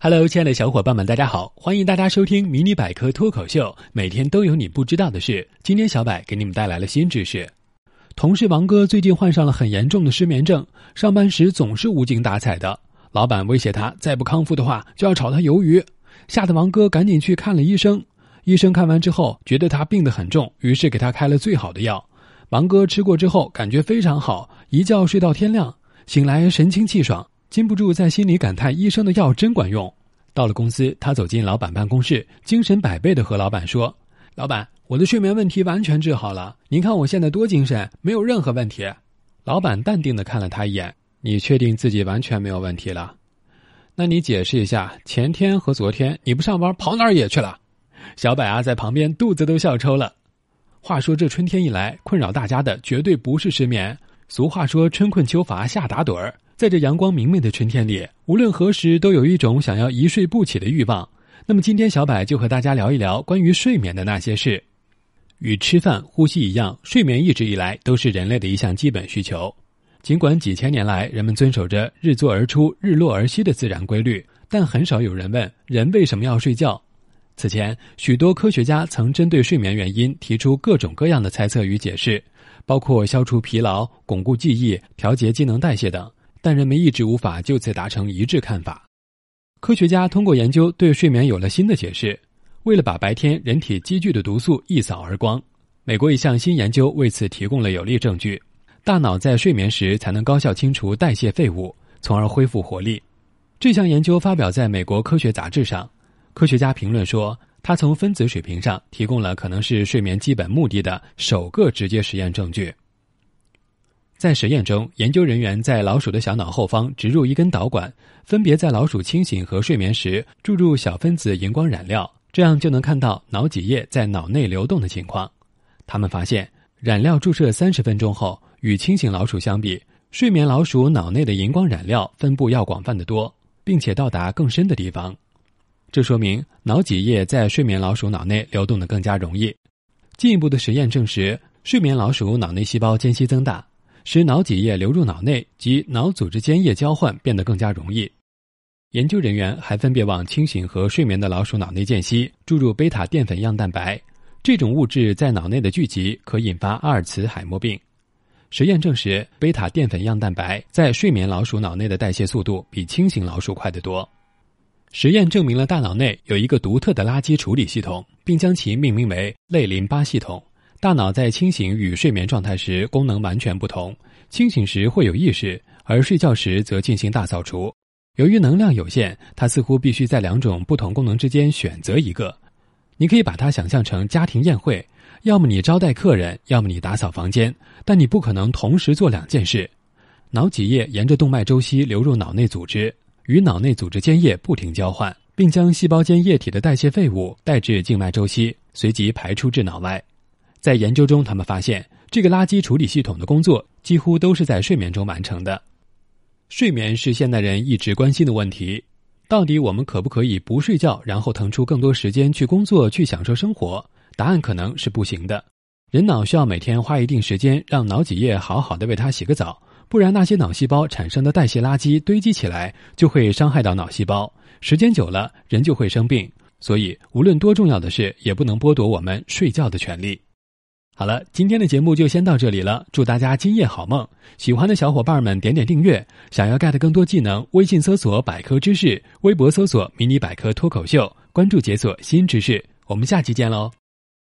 Hello，亲爱的小伙伴们，大家好！欢迎大家收听《迷你百科脱口秀》，每天都有你不知道的事。今天小柏给你们带来了新知识。同事王哥最近患上了很严重的失眠症，上班时总是无精打采的。老板威胁他，再不康复的话就要炒他鱿鱼，吓得王哥赶紧去看了医生。医生看完之后觉得他病得很重，于是给他开了最好的药。王哥吃过之后感觉非常好，一觉睡到天亮，醒来神清气爽。禁不住在心里感叹：“医生的药真管用。”到了公司，他走进老板办公室，精神百倍的和老板说：“老板，我的睡眠问题完全治好了，您看我现在多精神，没有任何问题。”老板淡定的看了他一眼：“你确定自己完全没有问题了？那你解释一下，前天和昨天你不上班跑哪儿也去了？”小柏啊，在旁边肚子都笑抽了。话说这春天一来，困扰大家的绝对不是失眠。俗话说：“春困秋乏夏打盹儿。”在这阳光明媚的春天里，无论何时都有一种想要一睡不起的欲望。那么今天小柏就和大家聊一聊关于睡眠的那些事。与吃饭、呼吸一样，睡眠一直以来都是人类的一项基本需求。尽管几千年来人们遵守着日作而出、日落而息的自然规律，但很少有人问人为什么要睡觉。此前，许多科学家曾针对睡眠原因提出各种各样的猜测与解释，包括消除疲劳、巩固记忆、调节机能代谢等。但人们一直无法就此达成一致看法。科学家通过研究对睡眠有了新的解释。为了把白天人体积聚的毒素一扫而光，美国一项新研究为此提供了有力证据。大脑在睡眠时才能高效清除代谢废物，从而恢复活力。这项研究发表在美国科学杂志上。科学家评论说，他从分子水平上提供了可能是睡眠基本目的的首个直接实验证据。在实验中，研究人员在老鼠的小脑后方植入一根导管，分别在老鼠清醒和睡眠时注入小分子荧光染料，这样就能看到脑脊液在脑内流动的情况。他们发现，染料注射三十分钟后，与清醒老鼠相比，睡眠老鼠脑内的荧光染料分布要广泛得多，并且到达更深的地方。这说明脑脊液在睡眠老鼠脑内流动的更加容易。进一步的实验证实，睡眠老鼠脑内细胞间隙增大。使脑脊液流入脑内及脑组织间液交换变得更加容易。研究人员还分别往清醒和睡眠的老鼠脑内间隙注入贝塔淀粉样蛋白，这种物质在脑内的聚集可引发阿尔茨海默病。实验证实，贝塔淀粉样蛋白在睡眠老鼠脑内的代谢速度比清醒老鼠快得多。实验证明了大脑内有一个独特的垃圾处理系统，并将其命名为类淋巴系统。大脑在清醒与睡眠状态时功能完全不同，清醒时会有意识，而睡觉时则进行大扫除。由于能量有限，它似乎必须在两种不同功能之间选择一个。你可以把它想象成家庭宴会，要么你招待客人，要么你打扫房间，但你不可能同时做两件事。脑脊液沿着动脉周期流入脑内组织，与脑内组织间液不停交换，并将细胞间液体的代谢废物带至静脉周期，随即排出至脑外。在研究中，他们发现这个垃圾处理系统的工作几乎都是在睡眠中完成的。睡眠是现代人一直关心的问题。到底我们可不可以不睡觉，然后腾出更多时间去工作、去享受生活？答案可能是不行的。人脑需要每天花一定时间让脑脊液好好的为它洗个澡，不然那些脑细胞产生的代谢垃圾堆积起来，就会伤害到脑细胞。时间久了，人就会生病。所以，无论多重要的事，也不能剥夺我们睡觉的权利。好了，今天的节目就先到这里了。祝大家今夜好梦！喜欢的小伙伴们点点订阅。想要 get 更多技能，微信搜索“百科知识”，微博搜索“迷你百科脱口秀”，关注解锁新知识。我们下期见喽！